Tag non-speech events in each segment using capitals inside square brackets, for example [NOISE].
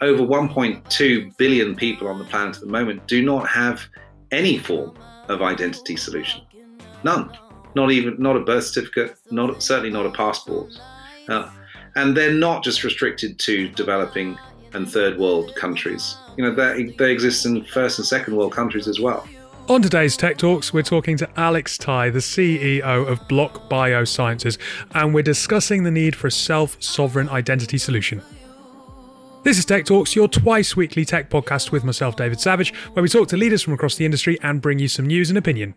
over 1.2 billion people on the planet at the moment do not have any form of identity solution. None. Not even not a birth certificate. Not certainly not a passport. Uh, and they're not just restricted to developing and third world countries. You know, they, they exist in first and second world countries as well. On today's Tech Talks, we're talking to Alex Tai, the CEO of Blok BioSciences, and we're discussing the need for a self sovereign identity solution. This is Tech Talks, your twice weekly tech podcast with myself, David Savage, where we talk to leaders from across the industry and bring you some news and opinion.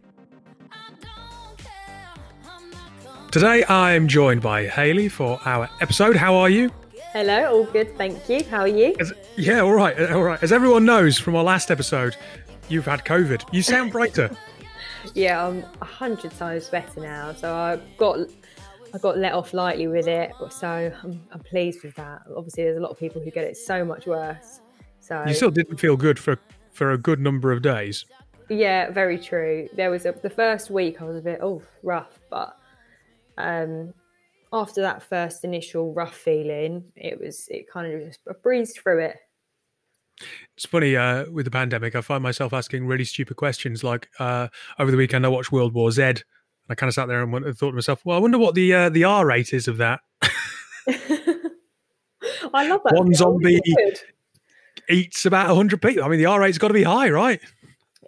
Today, I'm joined by Haley for our episode. How are you? Hello, all good, thank you. How are you? As, yeah, all right, all right. As everyone knows from our last episode, you've had COVID. You sound brighter. [LAUGHS] yeah, I'm a hundred times better now. So I've got I got let off lightly with it. So I'm, I'm pleased with that. Obviously, there's a lot of people who get it so much worse. So you still didn't feel good for for a good number of days. Yeah, very true. There was a, the first week I was a bit oh rough, but um, after that first initial rough feeling, it was it kind of just I breezed through it. It's funny uh, with the pandemic. I find myself asking really stupid questions. Like uh, over the weekend, I watched World War Z. And I kind of sat there and thought to myself, "Well, I wonder what the uh, the R rate is of that." [LAUGHS] I love that. One zombie eats about hundred people. I mean, the R rate's got to be high, right?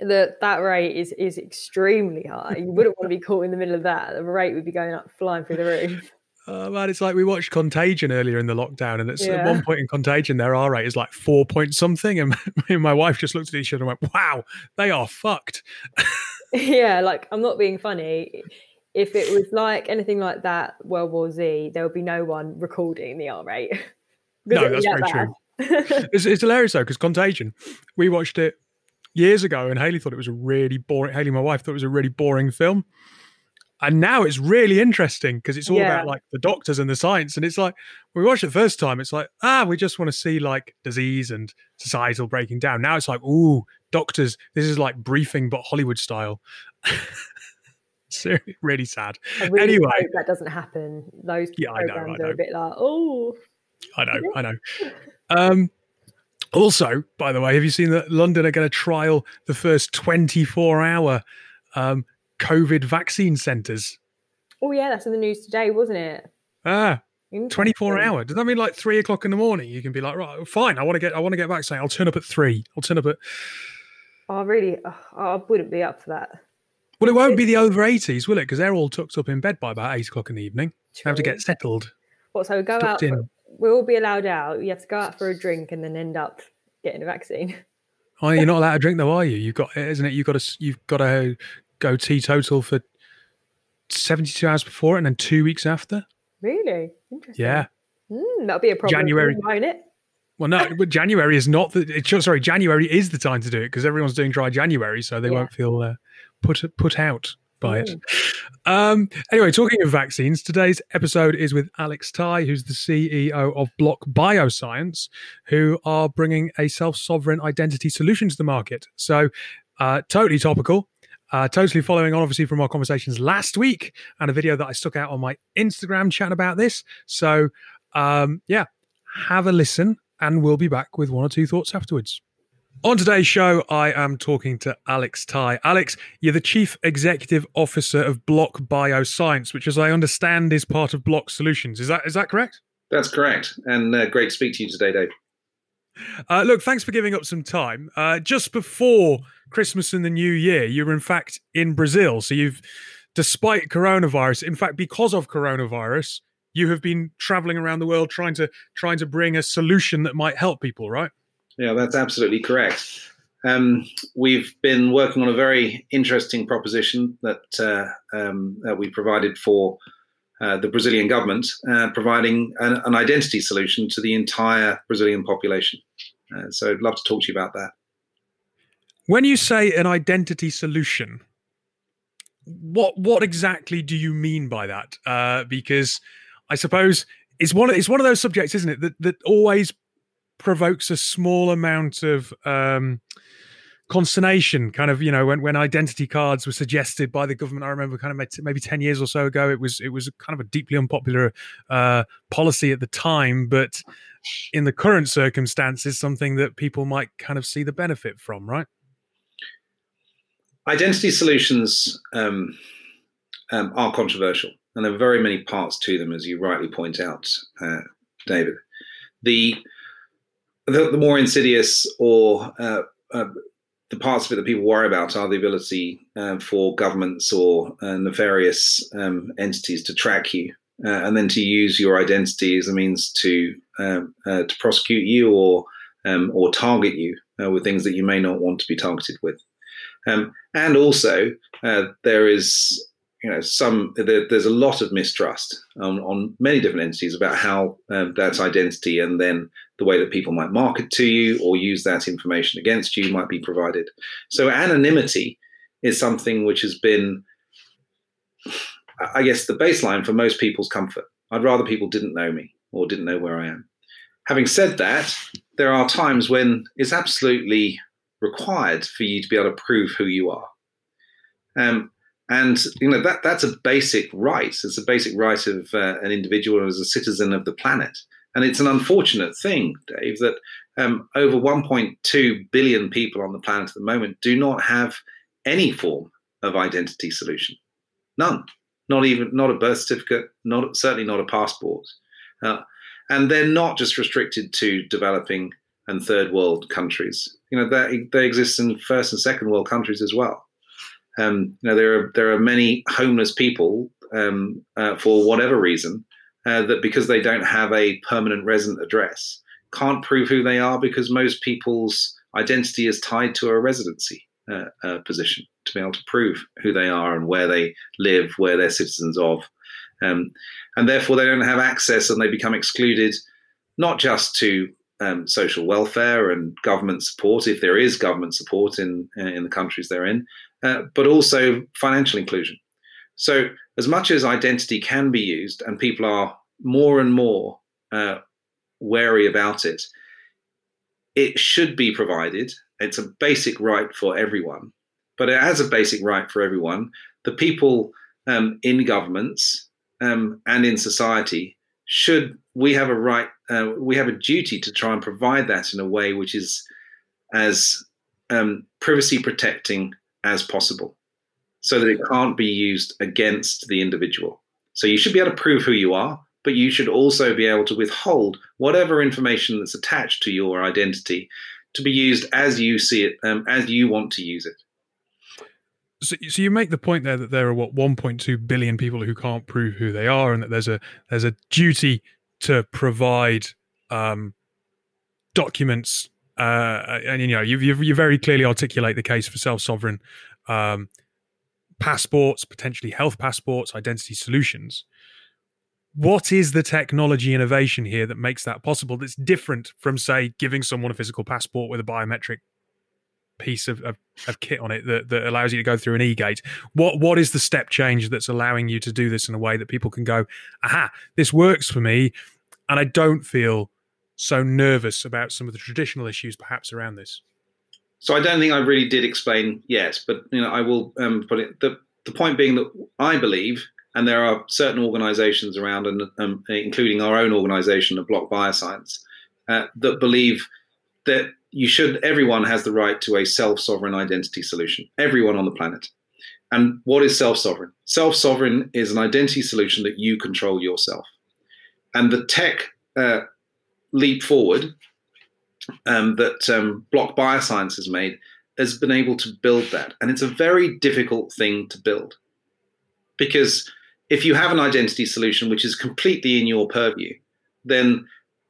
that that rate is is extremely high. You wouldn't want to be caught in the middle of that. The rate would be going up, flying through the roof. Uh, [LAUGHS] man, it's like we watched Contagion earlier in the lockdown, and it's yeah. at one point in Contagion, their R rate is like four point something, and [LAUGHS] me and my wife just looked at each other and went, "Wow, they are fucked." [LAUGHS] yeah, like I'm not being funny. If it was like anything like that, World War Z, there would be no one recording the R rate. [LAUGHS] no, that's very bad. true. [LAUGHS] it's, it's hilarious though because Contagion, we watched it years ago, and Haley thought it was a really boring. Haley, my wife, thought it was a really boring film and now it's really interesting because it's all yeah. about like the doctors and the science and it's like we watched it the first time it's like ah we just want to see like disease and societal breaking down. Now it's like ooh doctors this is like briefing but hollywood style. [LAUGHS] Really sad. Really anyway. that doesn't happen. Those yeah, programs I know, I know. are a bit like oh i know i know. [LAUGHS] Um also by the way have you seen that london are going to trial the first 24 hour um, COVID vaccine centres. Oh yeah, that's in the news today, wasn't it? Ah, 24 hour. Does that mean like three o'clock in the morning? You can be like, right, fine. I want to get, I want to get vaccinated. I'll turn up at three. I'll turn up at. I oh, really, oh, I wouldn't be up for that. Well, it won't be the over 80s, will it? Because they're all tucked up in bed by about eight o'clock in the evening. True. They have to get settled. What? So go out. For, we'll all be allowed out. You have to go out for a drink and then end up getting a vaccine. Oh, you're not [LAUGHS] allowed to drink though, are you? You've got, isn't it? You've got to, you've got to go teetotal for 72 hours before and then two weeks after. Really? Interesting. Yeah. Mm, that'll be a problem. January. Won't it? Well, no, but [LAUGHS] January is not the. Sorry, January is the time to do it because everyone's doing dry January, so they yeah. won't feel uh, put put out by mm. it. Um, anyway, talking of vaccines, today's episode is with Alex Tai, who's the CEO of Blok BioScience, who are bringing a self sovereign identity solution to the market. So, uh, totally topical. Uh, totally following on, obviously, from our conversations last week and a video that I stuck out on my Instagram chat about this. So, um, yeah, have a listen and we'll be back with one or two thoughts afterwards. On today's show, I am talking to Alex Tai. Alex, you're the Chief Executive Officer of Blok BioScience, which, as I understand, is part of Blok Solutions. Is that is that correct? That's correct. And uh, great to speak to you today, Dave. Uh, look, thanks for giving up some time. Uh, just before Christmas and the New Year, you were in fact in Brazil. So you've, despite coronavirus, in fact, because of coronavirus, you have been traveling around the world trying to trying to bring a solution that might help people, right? Yeah, that's absolutely correct. Um, we've been working on a very interesting proposition that uh, um, that we provided for uh, the Brazilian government, uh, providing an, an, identity solution to the entire Brazilian population. Uh, so I'd love to talk to you about that. When you say an identity solution, what what exactly do you mean by that? Uh, because I suppose it's one it's one of those subjects, isn't it, that that always provokes a small amount of um, consternation kind of you know when, when identity cards were suggested by the government. I remember kind of maybe 10 years or so ago it was it was kind of a deeply unpopular uh, policy at the time. But in the current circumstances something that people might kind of see the benefit from right? Identity solutions um, um, are controversial and there are very many parts to them as you rightly point out uh, david. The, the, the more insidious or uh, uh the parts of it that people worry about are the ability uh, for governments or uh, nefarious um, entities to track you uh, and then to use your identity as a means to um, uh, to prosecute you or um, or target you uh, with things that you may not want to be targeted with. Um, and also, uh, there is you know some there, there's a lot of mistrust on, on many different entities about how um, identity and then the way that people might market to you or use that information against you might be provided. So anonymity is something which has been i guess the baseline for most people's comfort. I'd rather people didn't know me or didn't know where i am. Having said that there are times when it's absolutely required for you to be able to prove who you are. Um, and you know that that's a basic right. It's a basic right of uh, an individual as a citizen of the planet. And it's an unfortunate thing, Dave, that um, over 1.2 billion people on the planet at the moment do not have any form of identity solution. None. Not even not a birth certificate. Not certainly not a passport. Uh, and they're not just restricted to developing and third world countries. You know, they, they exist in first and second world countries as well. Um, you know, there are there are many homeless people um, uh, for whatever reason uh, that because they don't have a permanent resident address can't prove who they are because most people's identity is tied to a residency uh, uh position to be able to prove who they are and where they live, where they're citizens of, um, and therefore they don't have access and they become excluded not just to um, social welfare and government support, if there is government support in in the countries they're in, uh, but also financial inclusion. So, as much as identity can be used, and people are more and more uh, wary about it, it should be provided. It's a basic right for everyone, but as a basic right for everyone, the people um, in governments um, and in society should we have a right, uh, we have a duty to try and provide that in a way which is as um, privacy protecting as possible so that it can't be used against the individual. So you should be able to prove who you are, but you should also be able to withhold whatever information that's attached to your identity to be used as you see it, um, as you want to use it. So, so you make the point there that there are what 1.2 billion people who can't prove who they are, and that there's a there's a duty to provide um, documents uh, and you know you you very clearly articulate the case for self sovereign um, passports, potentially health passports, identity solutions. What is the technology innovation here that makes that possible? That's different from, say, giving someone a physical passport with a biometric piece of, of, of kit on it that, that allows you to go through an e-gate. What what is the step change that's allowing you to do this in a way that people can go, aha, this works for me, and I don't feel so nervous about some of the traditional issues perhaps around this? So I don't think I really did explain yet, but you know I will um, put it. The, the point being that I believe, and there are certain organisations around, and um, including our own organisation, of Blok BioScience, uh, that believe that you should. Everyone has the right to a self-sovereign identity solution. Everyone on the planet. And what is self-sovereign? Self-sovereign is an identity solution that you control yourself. And the tech uh, leap forward um, that um, Blok BioScience has made has been able to build that. And it's a very difficult thing to build because if you have an identity solution which is completely in your purview, then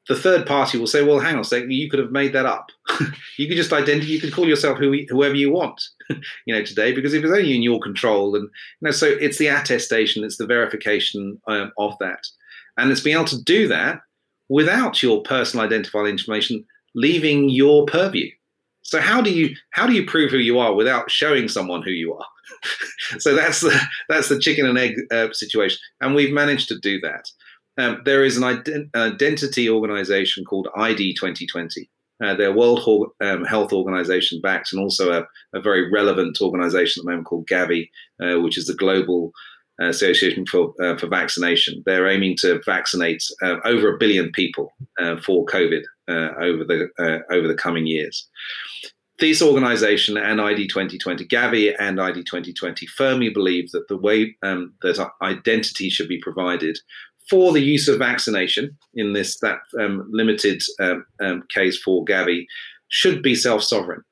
the third party will say, "Well, hang on a second, you could have made that up. [LAUGHS] you could just identify, you could call yourself who, whoever you want, [LAUGHS] you know, today because if it's only in your control, and you know, so it's the attestation, it's the verification um, of that, and it's being able to do that without your personal identifiable information leaving your purview. So how do you how do you prove who you are without showing someone who you are? [LAUGHS] so that's the that's the chicken and egg uh, situation, and we've managed to do that. Um, there is an ident- identity organization called ID 2020, Uh, they're World um, Health Organization backed and also a, a, very relevant organization at the moment called Gavi, uh, which is the Global Association for, uh, for Vaccination. They're aiming to vaccinate uh, over a billion people uh, for COVID over, the, over the coming years. This organization and ID 2020, Gavi and ID 2020, firmly believe that the way um, that identity should be provided for the use of vaccination in this that um, limited um, um, case for Gavi should be self-sovereign,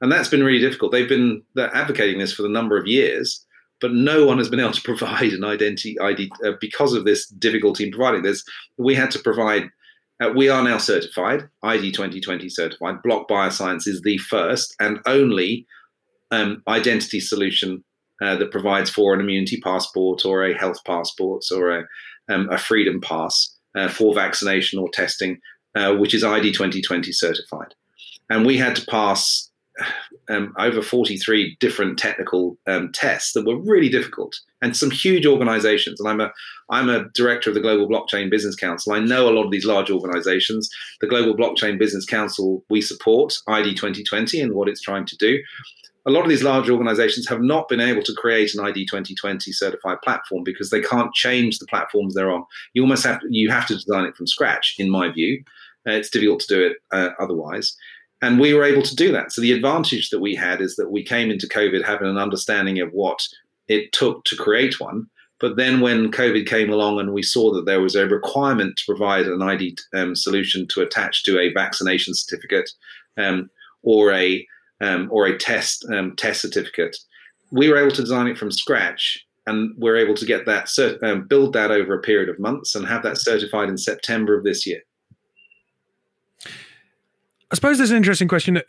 and that's been really difficult. They've been advocating this for the number of years, but no one has been able to provide an identity ID uh, because of this difficulty in providing this. We had to provide. Uh, we are now certified, ID 2020 certified. Blok BioScience is the first and only um, identity solution uh, that provides for an immunity passport or a health passport or a um, a freedom pass uh, for vaccination or testing, uh, which is ID 2020 certified. And we had to pass um, over 43 different technical um, tests that were really difficult and some huge organizations. And I'm a, I'm a director of the Global Blockchain Business Council. I know a lot of these large organizations. The Global Blockchain Business Council, we support ID 2020 and what it's trying to do a lot of these large organizations have not been able to create an ID 2020 certified platform because they can't change the platforms they're on. You almost have to, you have to design it from scratch, in my view. Uh, it's difficult to do it uh, otherwise. And we were able to do that. So the advantage that we had is that we came into COVID having an understanding of what it took to create one. But then when COVID came along and we saw that there was a requirement to provide an ID um, solution to attach to a vaccination certificate um, or a um, or a test um, test certificate. We were able to design it from scratch, and we're able to get that cert- um, build that over a period of months and have that certified in September of this year. I suppose there's an interesting question.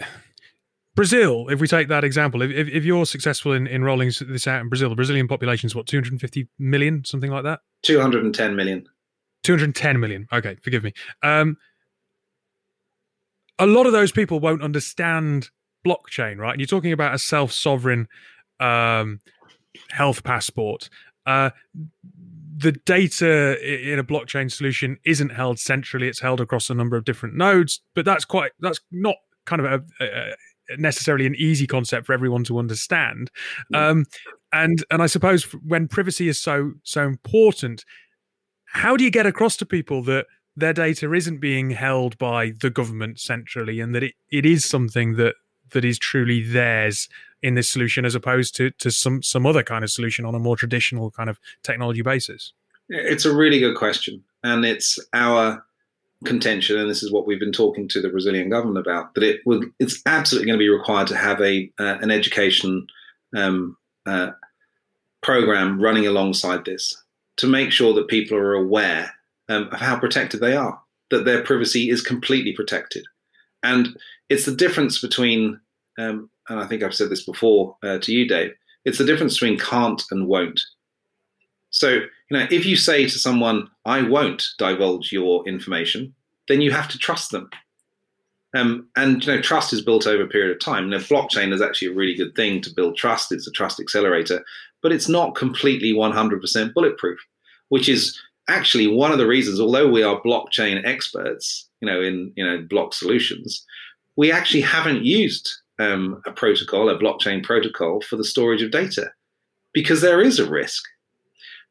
Brazil, if we take that example, if, if, if, you're successful in, in rolling this out in Brazil, the Brazilian population is what, 250 million, something like that? 210 million. 210 million. Okay, forgive me. Um, a lot of those people won't understand blockchain, right? And you're talking about a self sovereign um, health passport. Uh, the data in a blockchain solution isn't held centrally; it's held across a number of different nodes. But that's quite that's not kind of a, a necessarily an easy concept for everyone to understand. Um, and and I suppose when privacy is so so important, how do you get across to people that their data isn't being held by the government centrally and that it, it is something that that is truly theirs in this solution as opposed to to some some other kind of solution on a more traditional kind of technology basis? It's a really good question, and it's our contention, and this is what we've been talking to the Brazilian government about. That it will, it's absolutely going to be required to have a uh, an education um, uh, program running alongside this to make sure that people are aware um, of how protected they are, that their privacy is completely protected, and it's the difference between, um, and I think I've said this before uh, to you, Dave. It's the difference between can't and won't. So, you know, if you say to someone, "I won't divulge your information," then you have to trust them. Um, and you know, trust is built over a period of time. Now, blockchain is actually a really good thing to build trust. It's a trust accelerator, but it's not completely 100% bulletproof, which is actually one of the reasons. Although we are blockchain experts, you know, in you know Blok Solutions, we actually haven't used um, a protocol, a blockchain protocol, for the storage of data because there is a risk.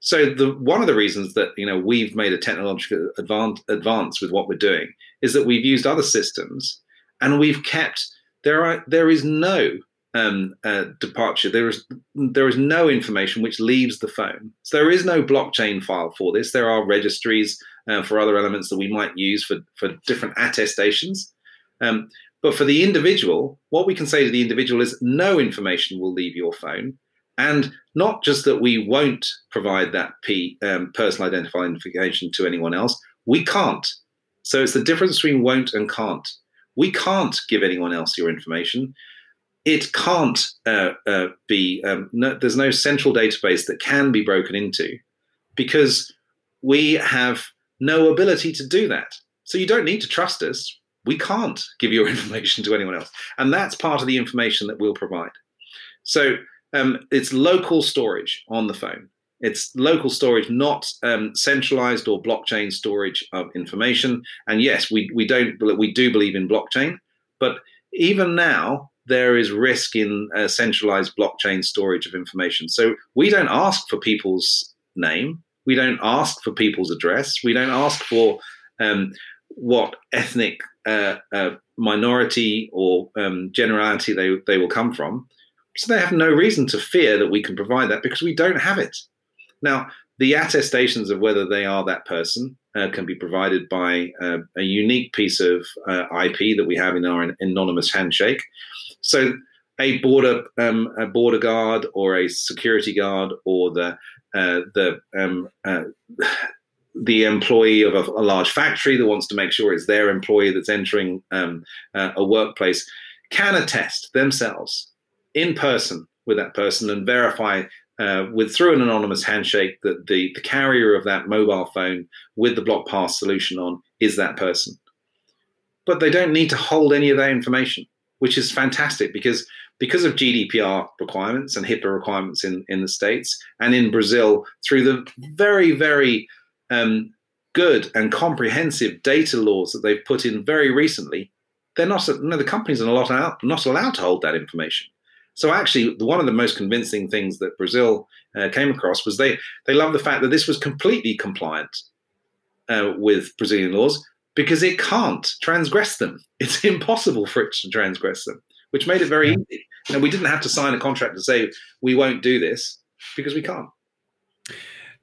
So the one of the reasons that you know we've made a technological advance, advance with what we're doing is that we've used other systems and we've kept there are there is no um, uh, departure. There is there is no information which leaves the phone. So there is no blockchain file for this. There are registries uh, for other elements that we might use for for different attestations. Um, but for the individual, what we can say to the individual is no information will leave your phone. And not just that we won't provide that P, um, personal identification to anyone else, we can't. So it's the difference between won't and can't. We can't give anyone else your information. It can't uh, uh, be, um, no, there's no central database that can be broken into because we have no ability to do that. So you don't need to trust us we can't give your [LAUGHS] information to anyone else. And that's part of the information that we'll provide. So um, it's local storage on the phone. It's local storage, not um, centralized or blockchain storage of information. And yes, we, we don't we do believe in blockchain, but even now there is risk in uh, centralized blockchain storage of information. So we don't ask for people's name, we don't ask for people's address, we don't ask for um, what ethnic uh, uh, minority or um, generality they, they will come from. So they have no reason to fear that we can provide that because we don't have it. Now, the attestations of whether they are that person uh, can be provided by uh, a unique piece of uh, IP that we have in our anonymous handshake. So, a border um, a border guard or a security guard or the uh, the um, uh, the employee of a, a, large factory that wants to make sure it's their employee that's entering um, uh, a workplace can attest themselves in person with that person and verify uh, with through an anonymous handshake that the, the carrier of that mobile phone with the Blok Pass solution on is that person. But they don't need to hold any of that information, which is fantastic because because of GDPR requirements and HIPAA requirements in, in the States and in Brazil through the very, very um, good and comprehensive data laws that they've put in very recently, they're not, no, the companies are not, not allowed to hold that information. So actually, one of the most convincing things that Brazil uh, came across was they they love the fact that this was completely compliant uh, with Brazilian laws because it can't transgress them. [LAUGHS] It's impossible for it to transgress them, which made it very easy. And we didn't have to sign a contract to say we won't do this because we can't.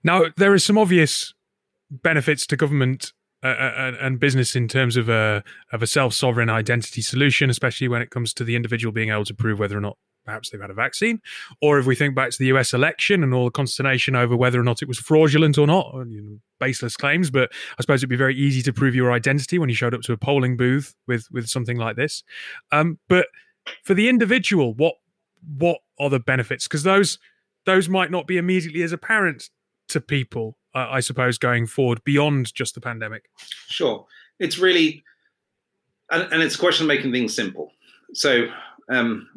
Now there is some obvious benefits to government uh, uh and business in terms of a of a self sovereign identity solution, especially when it comes to the individual being able to prove whether or not perhaps they've had a vaccine. Or if we think back to the US election and all the consternation over whether or not it was fraudulent or not, you know, baseless claims, but I suppose it'd be very easy to prove your identity when you showed up to a polling booth with with something like this. Um, but for the individual, what what are the benefits? Because those those might not be immediately as apparent to people, uh, I suppose, going forward beyond just the pandemic. Sure, it's really, and, and it's a question of making things simple. So. Um,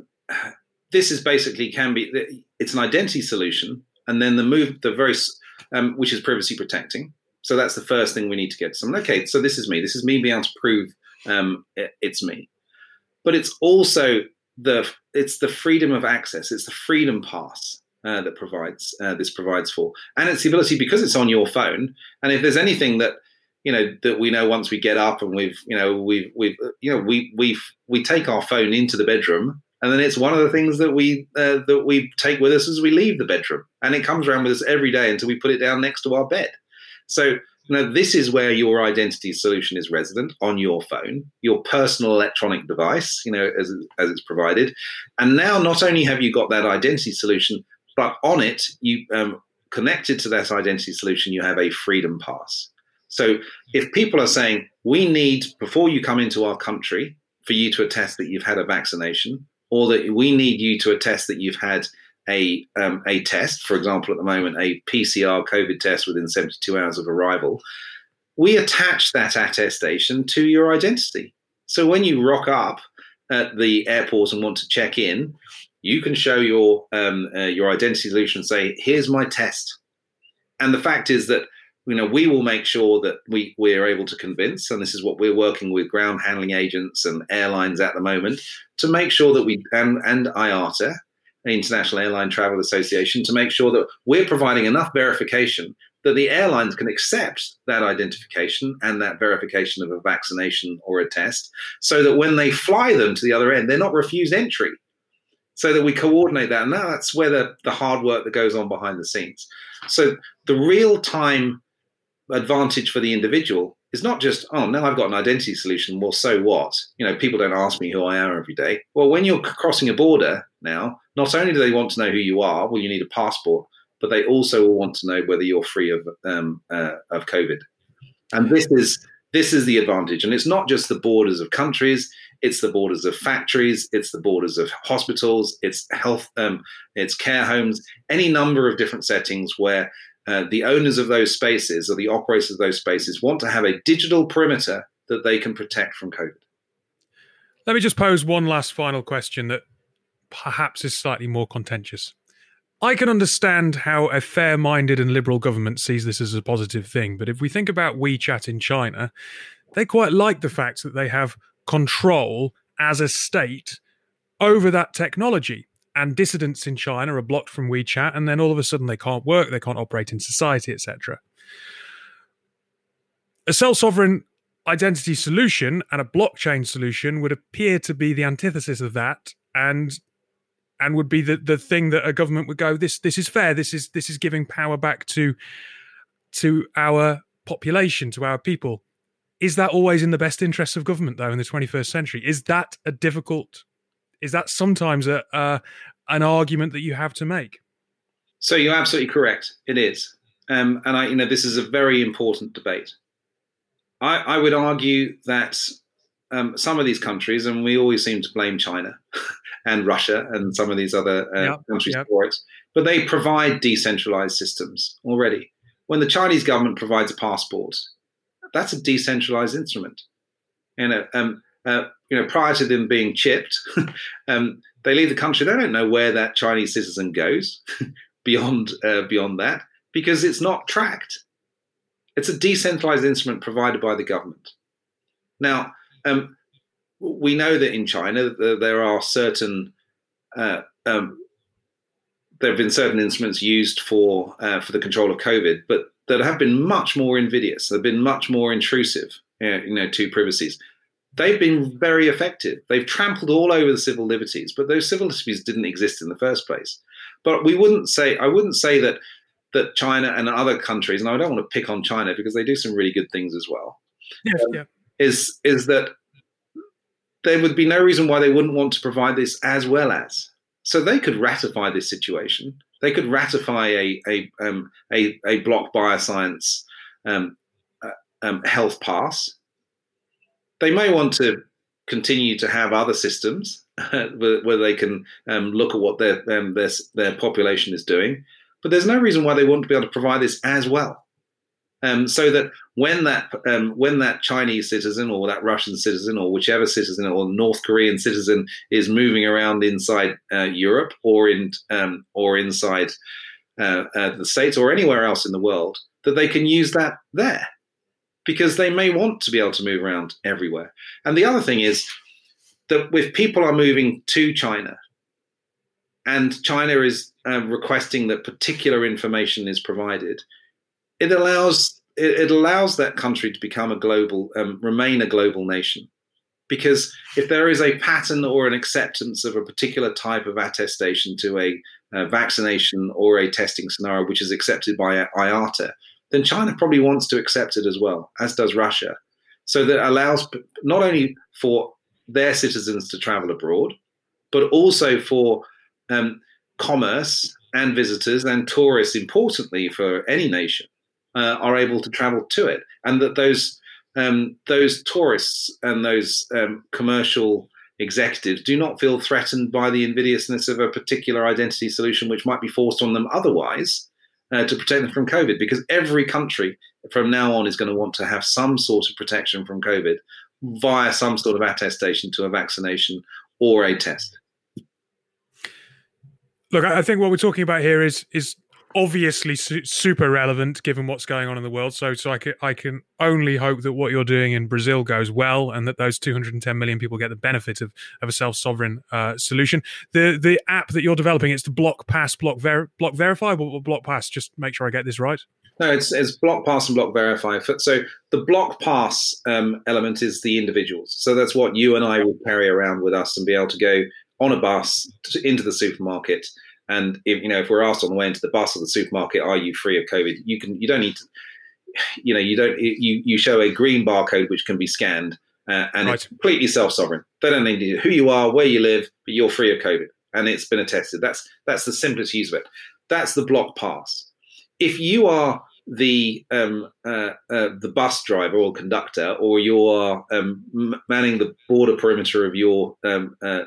this is basically can be it's an identity solution, and then the move the very um, which is privacy protecting. So that's the first thing we need to get to someone. Okay, so this is me. This is me being able to prove um, it, it's me. But it's also the it's the freedom of access. It's the freedom pass uh, that provides uh, this provides for, and it's the ability because it's on your phone. And if there's anything that you know that we know once we get up and we've you know we've we've you know we we we take our phone into the bedroom and then it's one of the things that we uh, that we take with us as we leave the bedroom, and it comes around with us every day until we put it down next to our bed. So know, this is where your identity solution is resident on your phone, your personal electronic device, you know, as, as it's provided. And now not only have you got that identity solution, but on it, you um, connected to that identity solution, you have a freedom pass. So if people are saying, we need, before you come into our country, for you to attest that you've had a vaccination, or that we need you to attest that you've had a um, a test, for example, at the moment, a PCR COVID test within 72 hours of arrival, we attach that attestation to your identity. So when you rock up at the airport and want to check in, you can show your um, uh, your identity solution and say, "Here's my test." And the fact is that you know, we will make sure that we, we are able to convince, and this is what we're working with ground handling agents and airlines at the moment, to make sure that we, and, and IATA, International Airline Travel Association, to make sure that we're providing enough verification that the airlines can accept that identification and that verification of a vaccination or a test so that when they fly them to the other end, they're not refused entry. So that we coordinate that. And that's where the, the hard work that goes on behind the scenes. So the real time advantage for the individual is not just, oh, now I've got an identity solution. Well, so what? You know, people don't ask me who I am every day. Well, when you're crossing a border now, not only do they want to know who you are, well, you need a passport, but they also will want to know whether you're free of um, uh, of COVID. And this is this is the advantage. And it's not just the borders of countries; it's the borders of factories, it's the borders of hospitals, it's health, um, it's care homes, any number of different settings where uh, the owners of those spaces or the operators of those spaces want to have a digital perimeter that they can protect from COVID. Let me just pose one last final question that perhaps is slightly more contentious. I can understand how a fair minded and liberal government sees this as a positive thing. But if we think about WeChat in China, they quite like the fact that they have control as a state over that technology. And dissidents in China are blocked from WeChat, and then all of a sudden they can't work, they can't operate in society, etc. A self sovereign identity solution and a blockchain solution would appear to be the antithesis of that and and would be the, the thing that a government would go this this is fair this is this is giving power back to to our population to our people is that always in the best interests of government though in the 21st century? Is that a difficult is that sometimes a, a an argument that you have to make? So you're absolutely correct. It is. Um, and i you know this is a very important debate. I, I would argue that um, some of these countries, and we always seem to blame China [LAUGHS] and Russia and some of these other uh, yep, countries yep. for it, but they provide decentralized systems already. When the Chinese government provides a passport, that's a decentralized instrument. You know, um, uh, you know, prior to them being chipped, [LAUGHS] um, they leave the country. They don't know where that Chinese citizen goes [LAUGHS] beyond uh, beyond that because it's not tracked. It's a decentralized instrument provided by the government. Now, um, we know that in China there are certain uh, um, there have been certain instruments used for uh, for the control of COVID, but that have been much more invidious. They've been much more intrusive, you know, to privacies. They've been very effective. They've trampled all over the civil liberties, but those civil liberties didn't exist in the first place. But we wouldn't say I wouldn't say that that China and other countries, and I don't want to pick on China because they do some really good things as well. Yes, um, yeah. Is is that there would be no reason why they wouldn't want to provide this as well as. So they could ratify this situation. They could ratify a a um, a, a Blok BioScience um, uh, um, health pass. They may want to continue to have other systems [LAUGHS] where, where, they can um, look at what their, um, their their population is doing but there's no reason why they wouldn't be able to provide this as well. Um, so that when that um, when that Chinese citizen or that Russian citizen or whichever citizen or North Korean citizen is moving around inside uh, Europe or in um, or inside uh, uh, the states or anywhere else in the world, that they can use that there because they may want to be able to move around everywhere. And the other thing is that if people are moving to China and China is um, requesting that particular information is provided, it allows it, it allows that country to become a global, um, remain a global nation. Because if there is a pattern or an acceptance of a particular type of attestation to a, a vaccination or a testing scenario which is accepted by IATA, then China probably wants to accept it as well, as does Russia. So that allows not only for their citizens to travel abroad, but also for um, commerce and visitors and tourists, importantly for any nation, uh, are able to travel to it, and that those um, those tourists and those um, commercial executives do not feel threatened by the invidiousness of a particular identity solution which might be forced on them otherwise uh, to protect them from COVID, because every country from now on is going to want to have some sort of protection from COVID via some sort of attestation to a vaccination or a test. Look, I think what we're talking about here is is obviously su- super relevant given what's going on in the world. So, so I can I can only hope that what you're doing in Brazil goes well, and that those 210 million people get the benefit of, of a self sovereign uh, solution. The the app that you're developing it's the Blok Pass, Block Ver- Blok Verify, Blok Pass. Just make sure I get this right. No, it's, it's Blok Pass and Blok Verify. So the Blok Pass um, element is the individuals. So that's what you and I would carry around with us and be able to go on a bus to, into the supermarket. And if you know, if we're asked on the way into the bus or the supermarket, are you free of COVID? You can. You don't need to. You know, you don't. You you show a green barcode which can be scanned, uh, and right. it's completely self sovereign. They don't need to, who you are, where you live, but you're free of COVID, and it's been attested. That's that's the simplest use of it. That's the Blok Pass. If you are the um, uh, uh, the bus driver or conductor, or you're um, manning the border perimeter of your um, uh,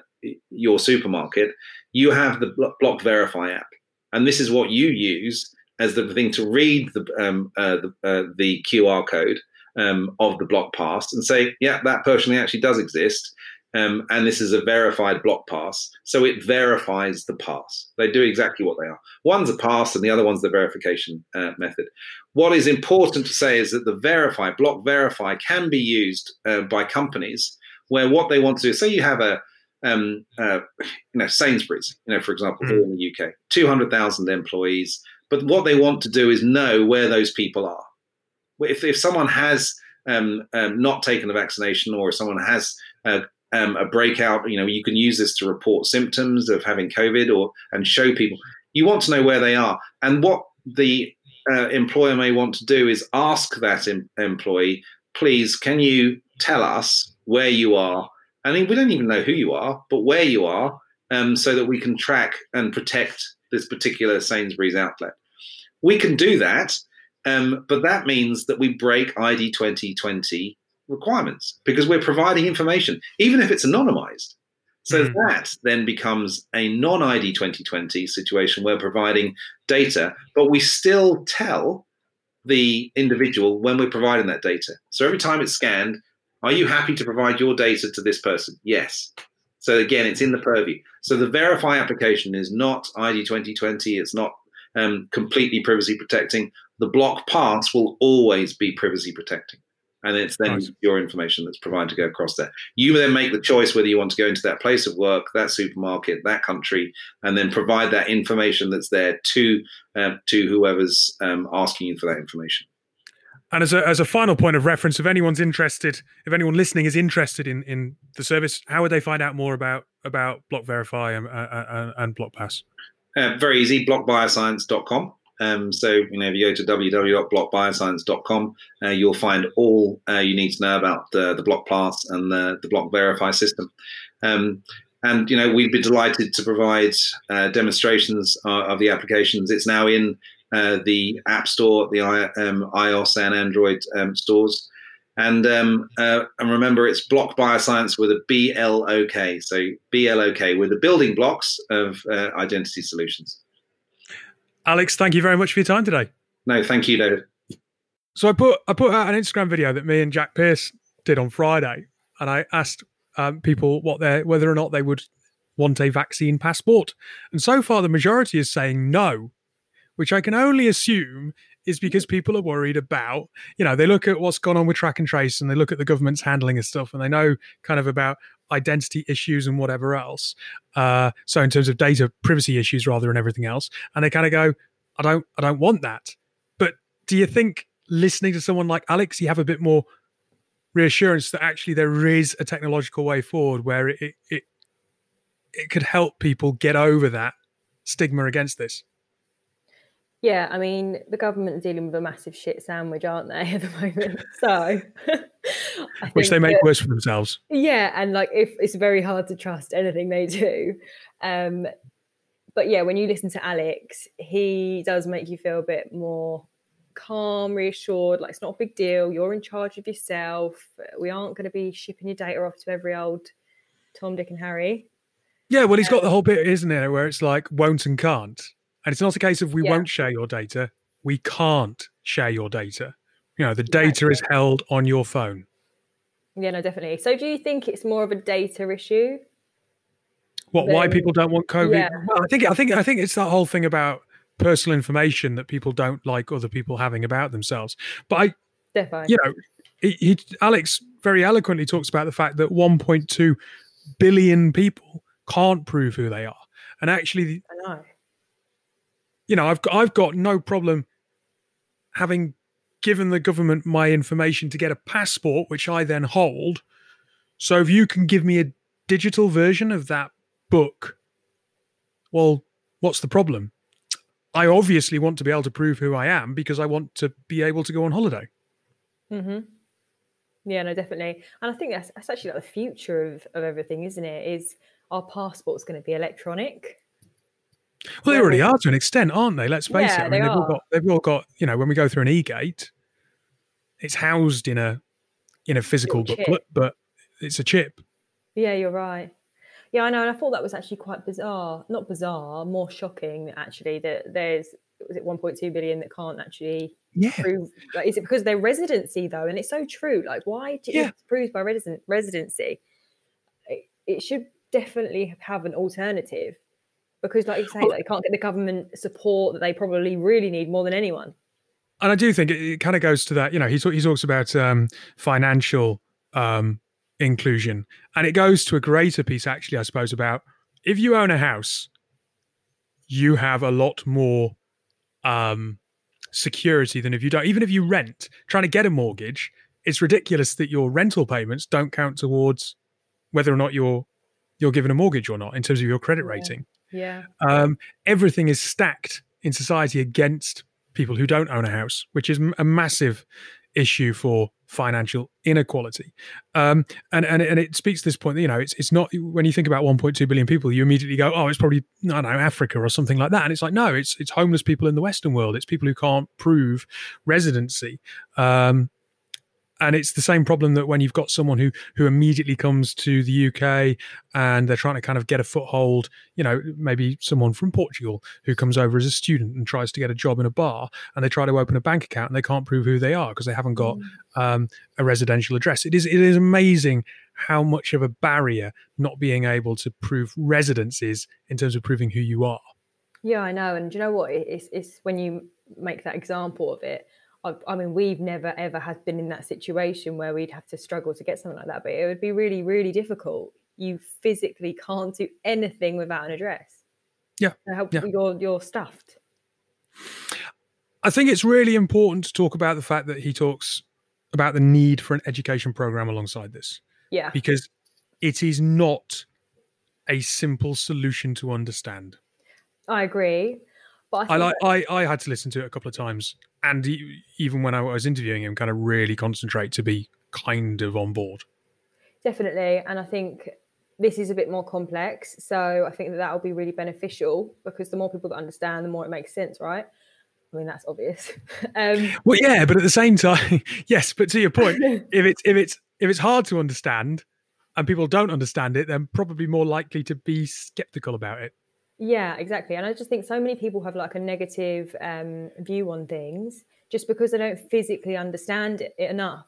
your supermarket, you have the Blok Verify app, and this is what you use as the thing to read the um, uh, the, uh, the, QR code um, of the Blok Pass and say, yeah, that person actually does exist. um, and this is a verified Blok Pass. So it verifies the pass. They do exactly what they are. One's a pass, and the other one's the verification uh, method. What is important to say is that the verify, Blok Verify, can be used uh, by companies where what they want to do. Say you have a um, uh, you know, Sainsbury's, you know, for example, mm. here in the UK, 200,000 employees. But what they want to do is know where those people are. If, if someone has um, um, not taken the vaccination or someone has uh, um, a breakout, you know, you can use this to report symptoms of having COVID or and show people. You want to know where they are, and what the uh, employer may want to do is ask that em- employee, please, can you tell us where you are? I mean, we don't even know who you are, but where you are, um, so that we can track and protect this particular Sainsbury's outlet. We can do that, um, but that means that we break ID 2020 requirements because we're providing information, even if it's anonymized. So mm. that then becomes a non ID 2020 situation. We're providing data, but we still tell the individual when we're providing that data. So every time it's scanned, are you happy to provide your data to this person? Yes. So again, it's in the purview. So the verify application is not ID 2020. It's not um, completely privacy protecting. The Blok Pass will always be privacy protecting and it's then nice. your information that's provided to go across there. You then make the choice whether you want to go into that place of work, that supermarket, that country, and then provide that information that's there to um, to whoever's um, asking you for that information. And as a, as a final point of reference, if anyone's interested, if anyone listening is interested in, in the service, how would they find out more about about Blok Verify and, uh, uh and Blok Pass? Uh, very easy, blokbioscience.com. Um, so, you know, if you go to www.blokbioscience.com, uh, you'll find all uh, you need to know about the, the Blok Pass and the, the Blok Verify system. Um, and, you know, we'd be delighted to provide uh, demonstrations uh, of the applications. It's now in uh, the App Store, the I, um, iOS and Android um, stores. And um, uh, and remember, it's Blok BioScience with a B L O K. So B L O K with the building blocks of identity solutions. Alex, thank you very much for your time today. No, thank you, David. So I put I put out an Instagram video that me and Jack Pierce did on Friday, and I asked um, people what they whether or not they would want a vaccine passport, and so far the majority is saying no, which I can only assume is because people are worried about, you know, they look at what's gone on with track and trace and they look at the government's handling of stuff and they know kind of about identity issues and whatever else. Uh, so in terms of data privacy issues rather than everything else, and they kind of go, I don't, I don't want that. But do you think listening to someone like Alex, you have a bit more reassurance that actually there is a technological way forward where it, it, it could help people get over that stigma against this? Yeah, I mean, the government are dealing with a massive shit sandwich, aren't they, [LAUGHS] at the moment? So, [LAUGHS] which they make that, worse for themselves. Yeah, and like, if it's very hard to trust anything they do. Um, but yeah, when you listen to Alex, he does make you feel a bit more calm, reassured. Like it's not a big deal. You're in charge of yourself. We aren't going to be shipping your data off to every old Tom, Dick, and Harry. Yeah, well, he's got the whole bit, isn't it, where it's like won't and can't. And it's not a case of we yeah. won't share your data. We can't share your data. You know, the data is held on your phone. Yeah, no, definitely. So do you think it's more of a data issue? What, than... why people don't want COVID? Yeah. Well, I think I think I think it's that whole thing about personal information that people don't like other people having about themselves. But I definitely you know, he, he Alex very eloquently talks about the fact that 1.2 billion people can't prove who they are. And actually, you know, I've I've got no problem having given the government my information to get a passport, which I then hold. So if you can give me a digital version of that book, well, what's the problem? I obviously want to be able to prove who I am because I want to be able to go on holiday. Mm-hmm. Yeah, no, definitely. And I think that's, that's actually like the future of, of everything, isn't it? Is our passport's going to be electronic? Well, they already are to an extent, aren't they? Let's face yeah, it. I mean, they have all got they've all got you know when we go through an e-gate, it's housed in a in a physical booklet, but it's a chip. Yeah, you're right. Yeah, I know, and I thought that was actually quite bizarre. Not bizarre, more shocking actually. That there's was it 1.2 billion that can't actually yeah. prove. Like, is it because their residency though? And it's so true. Like, why do you yeah. prove by resident residency? it should definitely have an alternative because, like you say, like, they can't get the government support that they probably really need more than anyone. And I do think it, it kind of goes to that. You know, he he talks about um, financial um, inclusion, and it goes to a greater piece, actually, I suppose, about if you own a house, you have a lot more um, security than if you don't. Even if you rent, trying to get a mortgage, it's ridiculous that your rental payments don't count towards whether or not you're you're given a mortgage or not in terms of your credit rating. Yeah. Um, everything is stacked in society against people who don't own a house, which is a massive issue for financial inequality. Um, and, and and it speaks to this point that, you know, it's it's not when you think about 1.2 billion people, you immediately go, oh, it's probably, I don't know, Africa or something like that. And it's like, no, it's it's homeless people in the Western world. It's people who can't prove residency. Um, and it's the same problem that when you've got someone who who immediately comes to the UK and they're trying to kind of get a foothold, you know, maybe someone from Portugal who comes over as a student and tries to get a job in a bar, and they try to open a bank account and they can't prove who they are because they haven't got mm. um, a residential address. It is it is amazing how much of a barrier not being able to prove residence is in terms of proving who you are. Yeah, I know, and do you know what? It's it's when you make that example of it I, I mean, we've never ever had been in that situation where we'd have to struggle to get something like that, but it would be really, really difficult. You physically can't do anything without an address. Yeah, help yeah. you're you're stuffed. I think it's really important to talk about the fact that he talks about the need for an education program alongside this. Yeah. Because it is not a simple solution to understand. I agree. But I, I like I, I had to listen to it a couple of times and he, even when I was interviewing him, kind of really concentrate to be kind of on board. Definitely, and I think this is a bit more complex, so I think that that will be really beneficial because the more people that understand, the more it makes sense, right? I mean, that's obvious. [LAUGHS] um, well, yeah, but at the same time, [LAUGHS] yes. But to your point, [LAUGHS] if it's if it's if it's hard to understand and people don't understand it, then probably more likely to be skeptical about it. Yeah, exactly. And I just think so many people have like a negative um, view on things just because they don't physically understand it enough.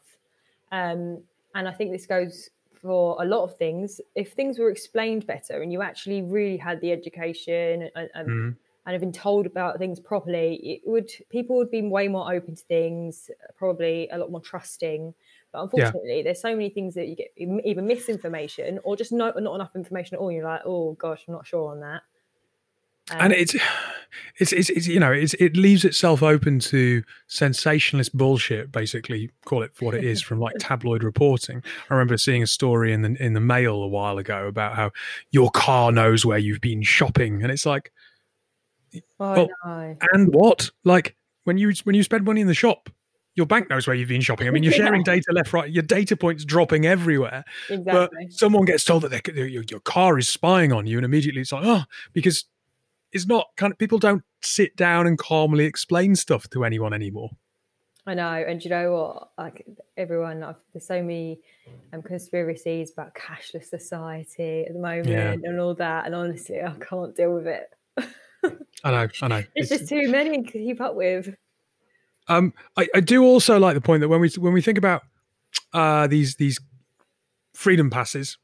Um, and I think this goes for a lot of things. If things were explained better and you actually really had the education and, and, mm. and have been told about things properly, it would people would be way more open to things, probably a lot more trusting. But unfortunately, yeah. there's so many things that you get either misinformation or just not not enough information at all. You're like, oh gosh, I'm not sure on that. Um, and it's, [SIGHS] it's, it's, it's, you know, it's, it leaves itself open to sensationalist bullshit, basically, call it for what it is, from like [LAUGHS] tabloid reporting. I remember seeing a story in the, in the mail a while ago about how your car knows where you've been shopping. And it's like, oh, well, no. and what? Like, when you, when you spend money in the shop, your bank knows where you've been shopping. I mean, you're [LAUGHS] sharing yeah. data left, right. Your data points dropping everywhere. Exactly. But someone gets told that your, your car is spying on you, and immediately it's like, oh, because it's not kind of people don't sit down and calmly explain stuff to anyone anymore. I know, and you know what? Like everyone, I've, there's so many um, conspiracies about cashless society at the moment yeah. and all that. And honestly, I can't deal with it. I know, I know. [LAUGHS] It's, it's just too many to keep up with. Um, I, I do also like the point that when we when we think about uh, these these freedom passes,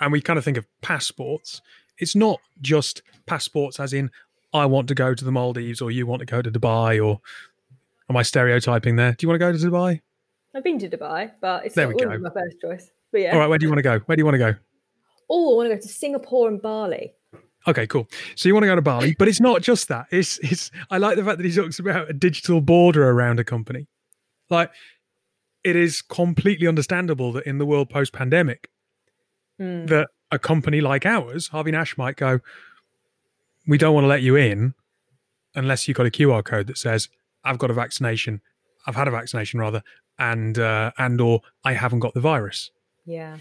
and we kind of think of passports, it's not just passports as in I want to go to the Maldives or you want to go to Dubai or am I stereotyping there? Do you want to go to Dubai? I've been to Dubai, but it's there not go. my first choice. But yeah. All right, where do you want to go? Where do you want to go? Oh, I want to go to Singapore and Bali. Okay, cool. So you want to go to Bali, but it's not just that. It's it's I like the fact that he talks about a digital border around a company. Like it is completely understandable that in the world post pandemic mm. that a company like ours, Harvey Nash might go, we don't want to let you in unless you've got a QR code that says, I've got a vaccination, I've had a vaccination rather, and uh, and or I haven't got the virus. Yeah.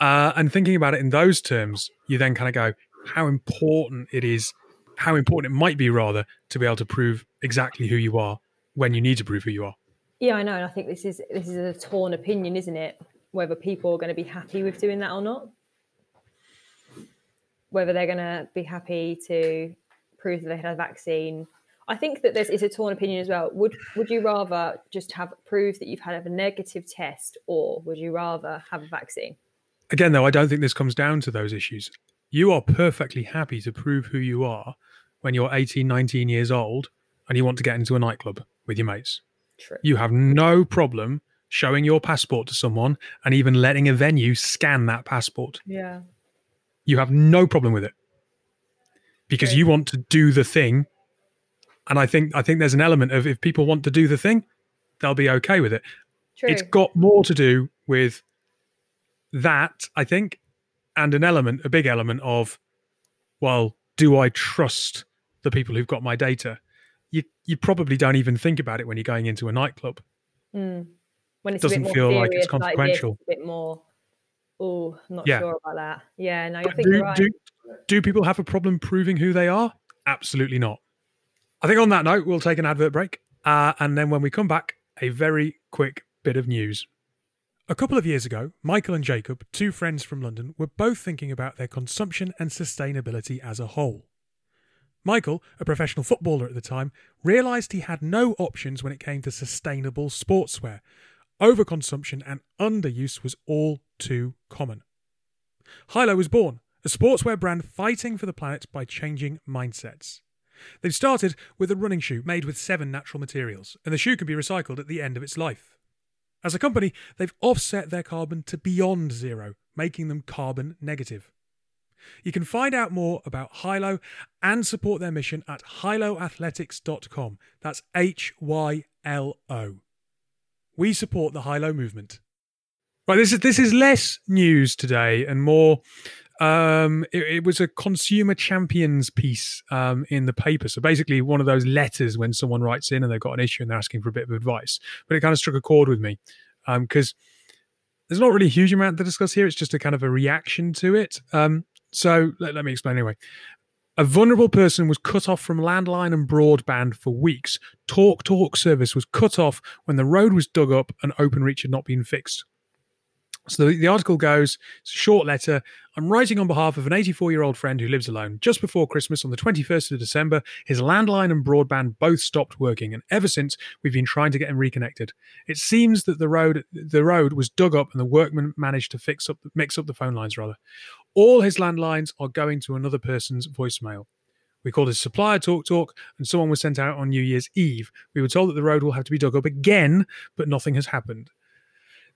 Uh, and thinking about it in those terms, you then kind of go, how important it is, how important it might be rather to be able to prove exactly who you are when you need to prove who you are. Yeah, I know, and I think this is this is a torn opinion, isn't it? Whether people are going to be happy with doing that or not whether they're going to be happy to prove that they had a vaccine. I think that there's is a torn opinion as well. Would would you rather just have proof that you've had a negative test, or would you rather have a vaccine? again, though, I don't think this comes down to those issues. You are perfectly happy to prove who you are when you're 18, 19 years old and you want to get into a nightclub with your mates. True. You have no problem showing your passport to someone and even letting a venue scan that passport. Yeah. You have no problem with it because you want to do the thing. And I think I think there's an element of if people want to do the thing, they'll be okay with it. True. It's got more to do with that, I think, and an element, a big element of, well, do I trust the people who've got my data? You you probably don't even think about it when you're going into a nightclub. Mm. When it Doesn't a bit more feel like it's serious this, consequential. a bit more. Oh, I'm not Yeah. sure about that. Yeah, no, I think do, you're right. do do people have a problem proving who they are? Absolutely not. I think on that note, we'll take an advert break, uh, and then when we come back, a very quick bit of news. A couple of years ago, Michael and Jacob, two friends from London, were both thinking about their consumption and sustainability as a whole. Michael, a professional footballer at the time, realised he had no options when it came to sustainable sportswear. Overconsumption and underuse was all too common. Hylo was born, a sportswear brand fighting for the planet by changing mindsets. They've started with a running shoe made with seven natural materials, and the shoe can be recycled at the end of its life. As a company, they've offset their carbon to beyond zero, making them carbon negative. You can find out more about Hylo and support their mission at hyloathletics.com. That's H Y L O. We support the Hylo movement. Right, this is this is less news today and more. Um, it, it was a consumer champions piece um, in the paper. So basically, one of those letters when someone writes in and they've got an issue and they're asking for a bit of advice. But it kind of struck a chord with me because there's not really a huge amount to discuss here. It's just a kind of a reaction to it. Um, so let, let me explain anyway. A vulnerable person was cut off from landline and broadband for weeks. Talk Talk service was cut off when the road was dug up and OpenReach had not been fixed. So the, the article goes, it's a short letter. I'm writing on behalf of an 84 year old friend who lives alone. Just before Christmas, on the 21st of December, his landline and broadband both stopped working, and ever since we've been trying to get him reconnected. It seems that the road the road was dug up, and the workmen managed to fix up mix up the phone lines rather. All his landlines are going to another person's voicemail. We called his supplier Talk Talk, and someone was sent out on New Year's Eve. We were told that the road will have to be dug up again, but nothing has happened.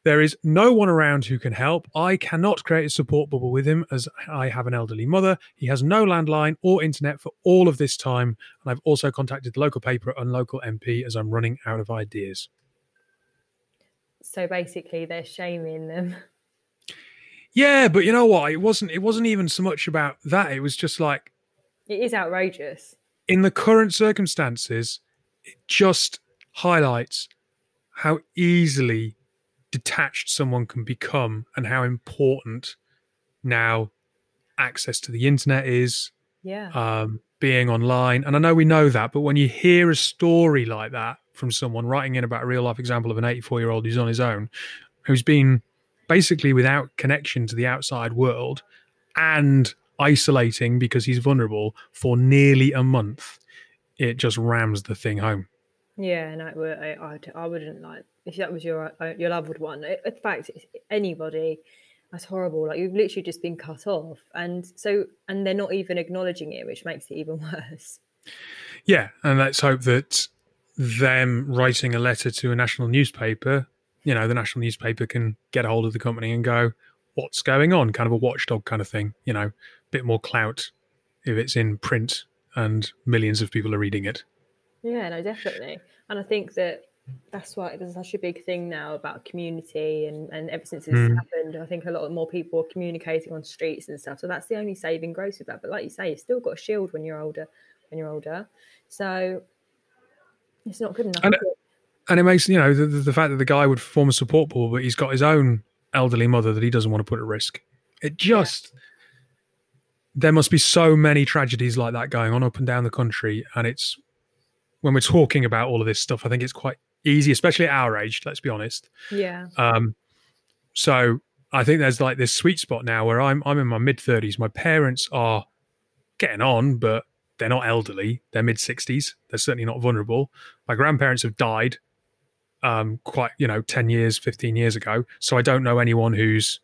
There is no one around who can help. I cannot create a support bubble with him as I have an elderly mother. He has no landline or internet for all of this time. And I've also contacted local paper and local MP as I'm running out of ideas. So basically, they're shaming them. [LAUGHS] Yeah, but you know what? It wasn't it wasn't even so much about that. It was just like It is outrageous. in the current circumstances, it just highlights how easily detached someone can become and how important now access to the internet is, Yeah. um, being online. And I know we know that, but when you hear a story like that from someone writing in about a real life example of an 84 year old who's on his own, who's been basically without connection to the outside world and isolating because he's vulnerable for nearly a month, it just rams the thing home. Yeah, no, it would- I, I, I wouldn't like if that was your uh, your loved one. In fact, anybody, that's horrible. Like you've literally just been cut off, and so and they're not even acknowledging it, which makes it even [LAUGHS] worse. Yeah, and let's hope that them writing a letter to a national newspaper, you know, the national newspaper can get a hold of the company and go, what's going on? Kind of a watchdog kind of thing, you know, a bit more clout if it's in print and millions of people are reading it. Yeah, no, definitely. And I think that that's why there's such a big thing now about community and, and ever since this Mm. happened, I think a lot more people are communicating on streets and stuff. So that's the only saving grace with that. But like you say, you've still got a shield when you're older when you're older. So it's not good enough. And- it? Makes, you know, the, the fact that the guy would form a support pool, but he's got his own elderly mother that he doesn't want to put at risk. It just, there must be so many tragedies like that going on up and down the country. And it's, when we're talking about all of this stuff, I think it's quite easy, especially at our age, let's be honest. Yeah. Um, so I think there's like this sweet spot now where I'm I'm in my mid thirties. My parents are getting on, but they're not elderly. They're mid sixties. They're certainly not vulnerable. My grandparents have died um, quite you know ten years, fifteen years ago. So I don't know anyone who's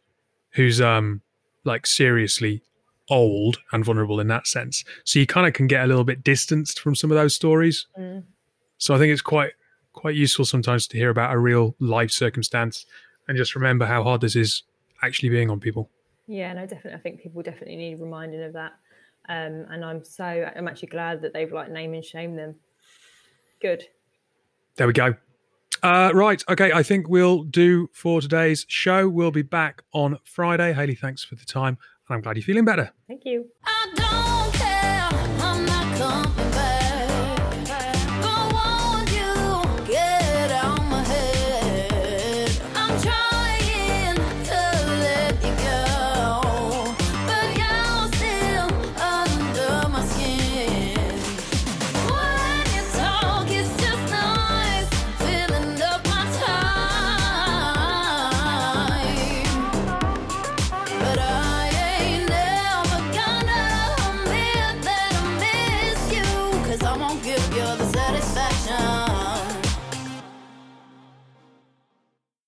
who's um like seriously old and vulnerable in that sense. So you kind of can get a little bit distanced from some of those stories. Mm. So I think it's quite quite useful sometimes to hear about a real life circumstance and just remember how hard this is actually being on people. Yeah, no, definitely. I think people definitely need reminding of that. Um, and I'm so I'm actually glad that they've like name and shame them. Good. There we go. Uh, right. Okay. I think we'll do for today's show. We'll be back on Friday. Haley, thanks for the time. And I'm glad you're feeling better. Thank you.